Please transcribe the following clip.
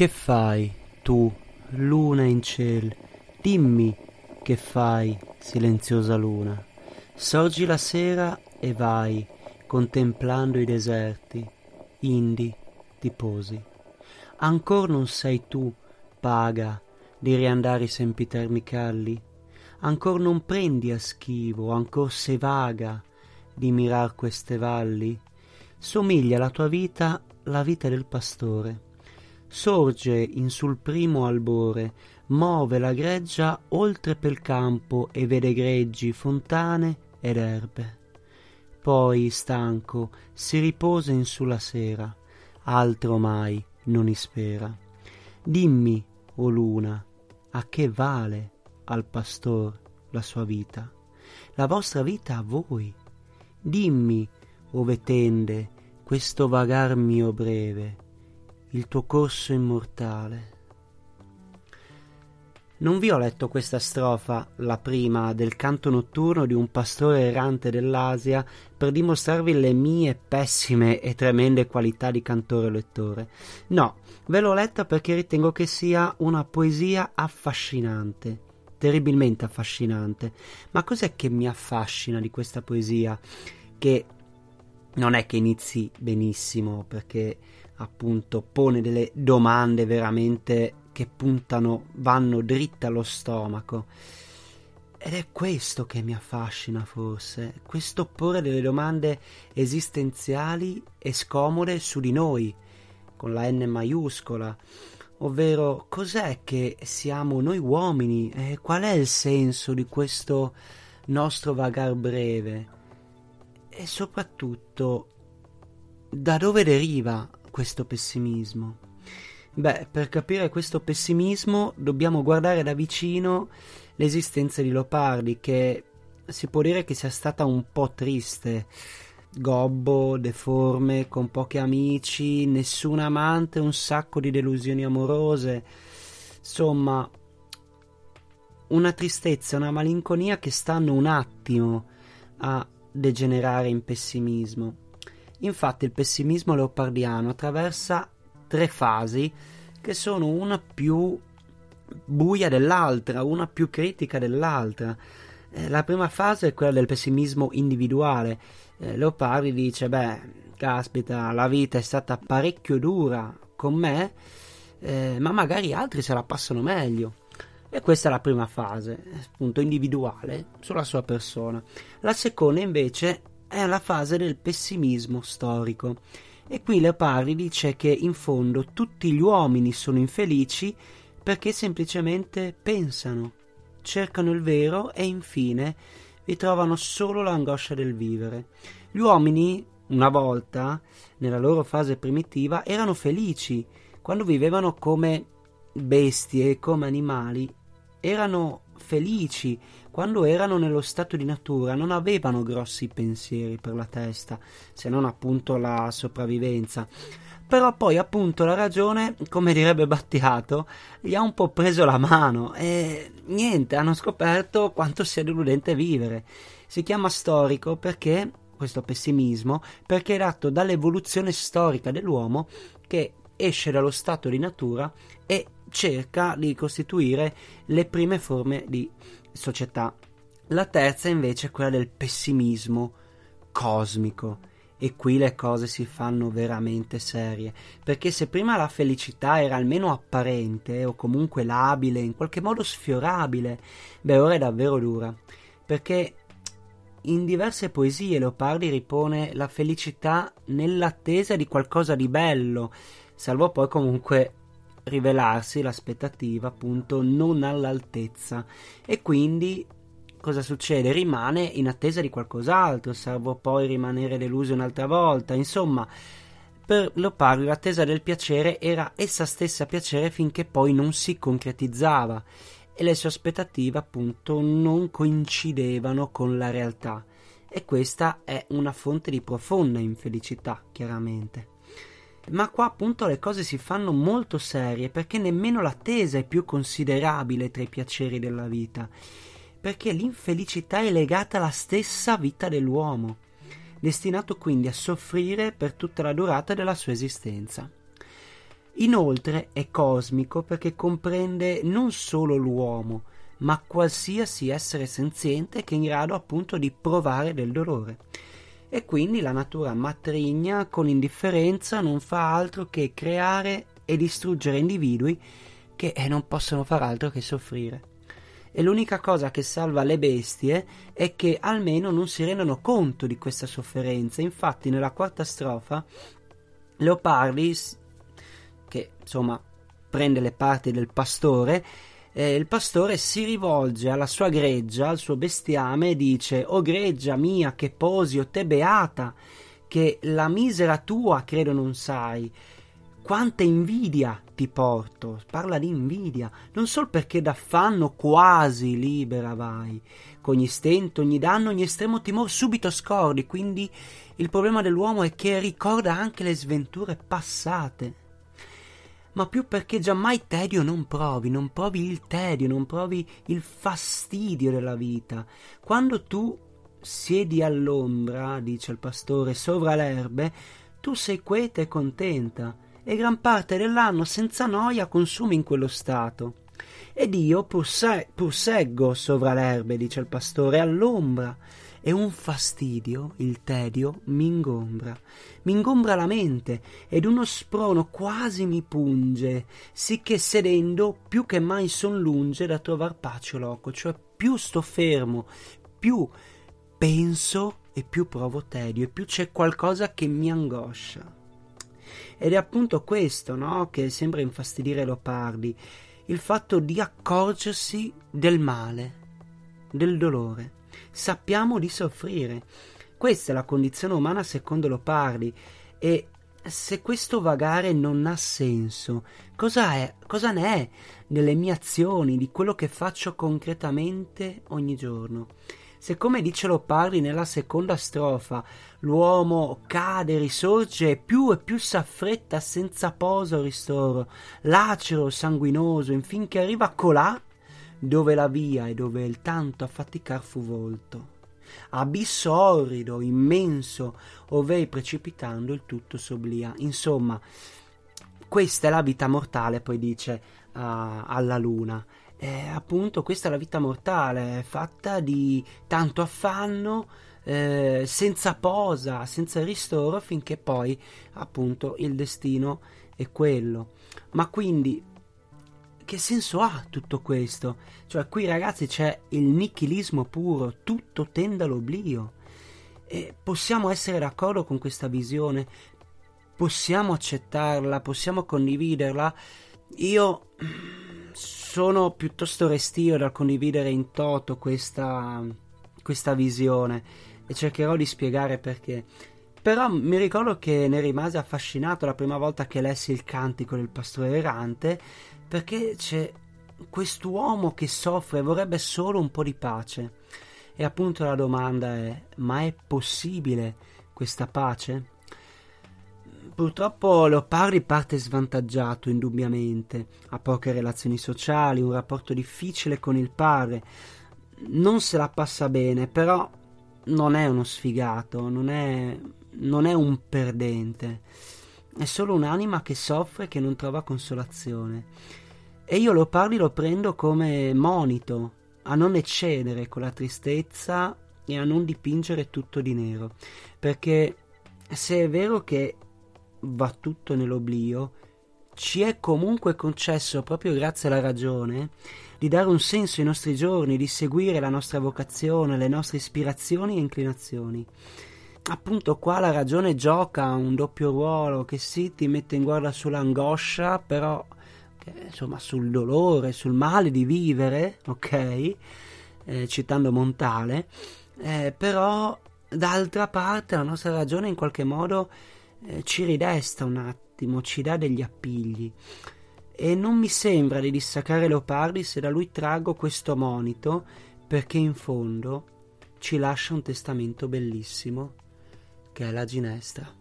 Che fai, tu, luna in ciel? Dimmi che fai, silenziosa luna. Sorgi la sera e vai, contemplando i deserti, indi ti posi. Ancor non sei tu, paga, di riandare i sempiterni calli? Ancor non prendi a schivo, ancor sei vaga di mirar queste valli? Somiglia la tua vita la vita del pastore sorge in sul primo albore, move la greggia oltre pel campo e vede greggi, fontane ed erbe. Poi, stanco, si riposa in sulla sera, altro mai non ispera. Dimmi, o luna, a che vale al pastor la sua vita? La vostra vita a voi. Dimmi, ove tende questo vagar mio breve, il tuo corso immortale. Non vi ho letto questa strofa, la prima, del canto notturno di un pastore errante dell'Asia, per dimostrarvi le mie pessime e tremende qualità di cantore lettore. No, ve l'ho letta perché ritengo che sia una poesia affascinante, terribilmente affascinante. Ma cos'è che mi affascina di questa poesia? Che non è che inizi benissimo, perché appunto pone delle domande veramente che puntano, vanno dritte allo stomaco. Ed è questo che mi affascina forse, questo porre delle domande esistenziali e scomode su di noi, con la N maiuscola, ovvero cos'è che siamo noi uomini? E qual è il senso di questo nostro vagar breve? E soprattutto da dove deriva questo pessimismo? Beh, per capire questo pessimismo dobbiamo guardare da vicino l'esistenza di Lopardi, che si può dire che sia stata un po' triste, gobbo, deforme, con pochi amici, nessun amante, un sacco di delusioni amorose. Insomma, una tristezza, una malinconia che stanno un attimo a degenerare in pessimismo. Infatti il pessimismo leopardiano attraversa tre fasi che sono una più buia dell'altra, una più critica dell'altra. Eh, la prima fase è quella del pessimismo individuale. Eh, Leopardi dice: Beh, caspita, la vita è stata parecchio dura con me, eh, ma magari altri se la passano meglio. E questa è la prima fase, appunto individuale, sulla sua persona. La seconda invece è la fase del pessimismo storico. E qui Leopardi dice che in fondo tutti gli uomini sono infelici perché semplicemente pensano, cercano il vero e infine ritrovano solo l'angoscia del vivere. Gli uomini, una volta, nella loro fase primitiva, erano felici quando vivevano come bestie, come animali erano felici quando erano nello stato di natura, non avevano grossi pensieri per la testa, se non appunto la sopravvivenza. Però poi appunto la ragione, come direbbe Battiato, gli ha un po' preso la mano e niente, hanno scoperto quanto sia deludente vivere. Si chiama storico perché questo pessimismo, perché è dato dall'evoluzione storica dell'uomo che esce dallo stato di natura e cerca di costituire le prime forme di società. La terza invece è quella del pessimismo cosmico. E qui le cose si fanno veramente serie, perché se prima la felicità era almeno apparente o comunque labile, in qualche modo sfiorabile, beh ora è davvero dura, perché in diverse poesie Leopardi ripone la felicità nell'attesa di qualcosa di bello, salvo poi comunque rivelarsi l'aspettativa appunto non all'altezza e quindi cosa succede? Rimane in attesa di qualcos'altro, salvo poi rimanere deluso un'altra volta, insomma per Leopardi l'attesa del piacere era essa stessa piacere finché poi non si concretizzava e le sue aspettative appunto non coincidevano con la realtà e questa è una fonte di profonda infelicità chiaramente. Ma qua appunto le cose si fanno molto serie perché nemmeno l'attesa è più considerabile tra i piaceri della vita, perché l'infelicità è legata alla stessa vita dell'uomo, destinato quindi a soffrire per tutta la durata della sua esistenza. Inoltre è cosmico perché comprende non solo l'uomo, ma qualsiasi essere senziente che è in grado appunto di provare del dolore. E quindi la natura matrigna con indifferenza non fa altro che creare e distruggere individui che eh, non possono far altro che soffrire. E l'unica cosa che salva le bestie è che almeno non si rendono conto di questa sofferenza. Infatti, nella quarta strofa, Leopardi, che insomma prende le parti del pastore, eh, il pastore si rivolge alla sua greggia, al suo bestiame, e dice: O greggia mia, che posi o te beata, che la misera tua credo non sai. Quanta invidia ti porto, parla di invidia, non solo perché d'affanno quasi libera vai, con ogni stento, ogni danno, ogni estremo timore subito scordi, quindi il problema dell'uomo è che ricorda anche le sventure passate ma più perché giammai tedio non provi, non provi il tedio, non provi il fastidio della vita. Quando tu siedi all'ombra, dice il pastore, sovra l'erbe, tu sei queta e contenta, e gran parte dell'anno senza noia consumi in quello stato. Ed io pur, se- pur seggo sovra l'erbe, dice il pastore, all'ombra, e un fastidio, il tedio, mi ingombra, mi ingombra la mente ed uno sprono quasi mi punge, sicché sedendo più che mai son lunge da trovar pace loco, cioè più sto fermo, più penso e più provo tedio e più c'è qualcosa che mi angoscia. Ed è appunto questo, no, che sembra infastidire Leopardi, il fatto di accorgersi del male, del dolore sappiamo di soffrire. Questa è la condizione umana secondo Leopardi e se questo vagare non ha senso, cosa, è, cosa ne è delle mie azioni, di quello che faccio concretamente ogni giorno? Se come dice Leopardi nella seconda strofa, l'uomo cade, risorge e più e più s'affretta senza posa o ristoro, lacero, sanguinoso, infinché arriva colà dove la via e dove il tanto affaticar fu volto. Abisso orrido, immenso, ov'ei precipitando il tutto s'oblia. Insomma, questa è la vita mortale, poi dice uh, alla luna. E appunto, questa è la vita mortale, fatta di tanto affanno, eh, senza posa, senza ristoro, finché poi, appunto, il destino è quello. Ma quindi che senso ha tutto questo? Cioè, qui ragazzi c'è il nichilismo puro, tutto tende all'oblio. E possiamo essere d'accordo con questa visione? Possiamo accettarla? Possiamo condividerla? Io sono piuttosto restio dal condividere in toto questa, questa visione e cercherò di spiegare perché. Però mi ricordo che ne rimase affascinato la prima volta che lessi il cantico del pastore errante perché c'è quest'uomo che soffre e vorrebbe solo un po' di pace. E appunto la domanda è: ma è possibile questa pace? Purtroppo Leopardi parte svantaggiato, indubbiamente, ha poche relazioni sociali, un rapporto difficile con il padre, non se la passa bene, però non è uno sfigato, non è, non è un perdente, è solo un'anima che soffre e che non trova consolazione. E io lo parli, lo prendo come monito a non eccedere con la tristezza e a non dipingere tutto di nero. Perché se è vero che va tutto nell'oblio, ci è comunque concesso, proprio grazie alla ragione, di dare un senso ai nostri giorni, di seguire la nostra vocazione, le nostre ispirazioni e inclinazioni. Appunto qua la ragione gioca un doppio ruolo che sì ti mette in guardia sull'angoscia, però insomma sul dolore, sul male di vivere, ok? Eh, citando Montale, eh, però d'altra parte la nostra ragione in qualche modo eh, ci ridesta un attimo, ci dà degli appigli. E non mi sembra di dissacrare Leopardi se da lui traggo questo monito, perché in fondo ci lascia un testamento bellissimo, che è la ginestra.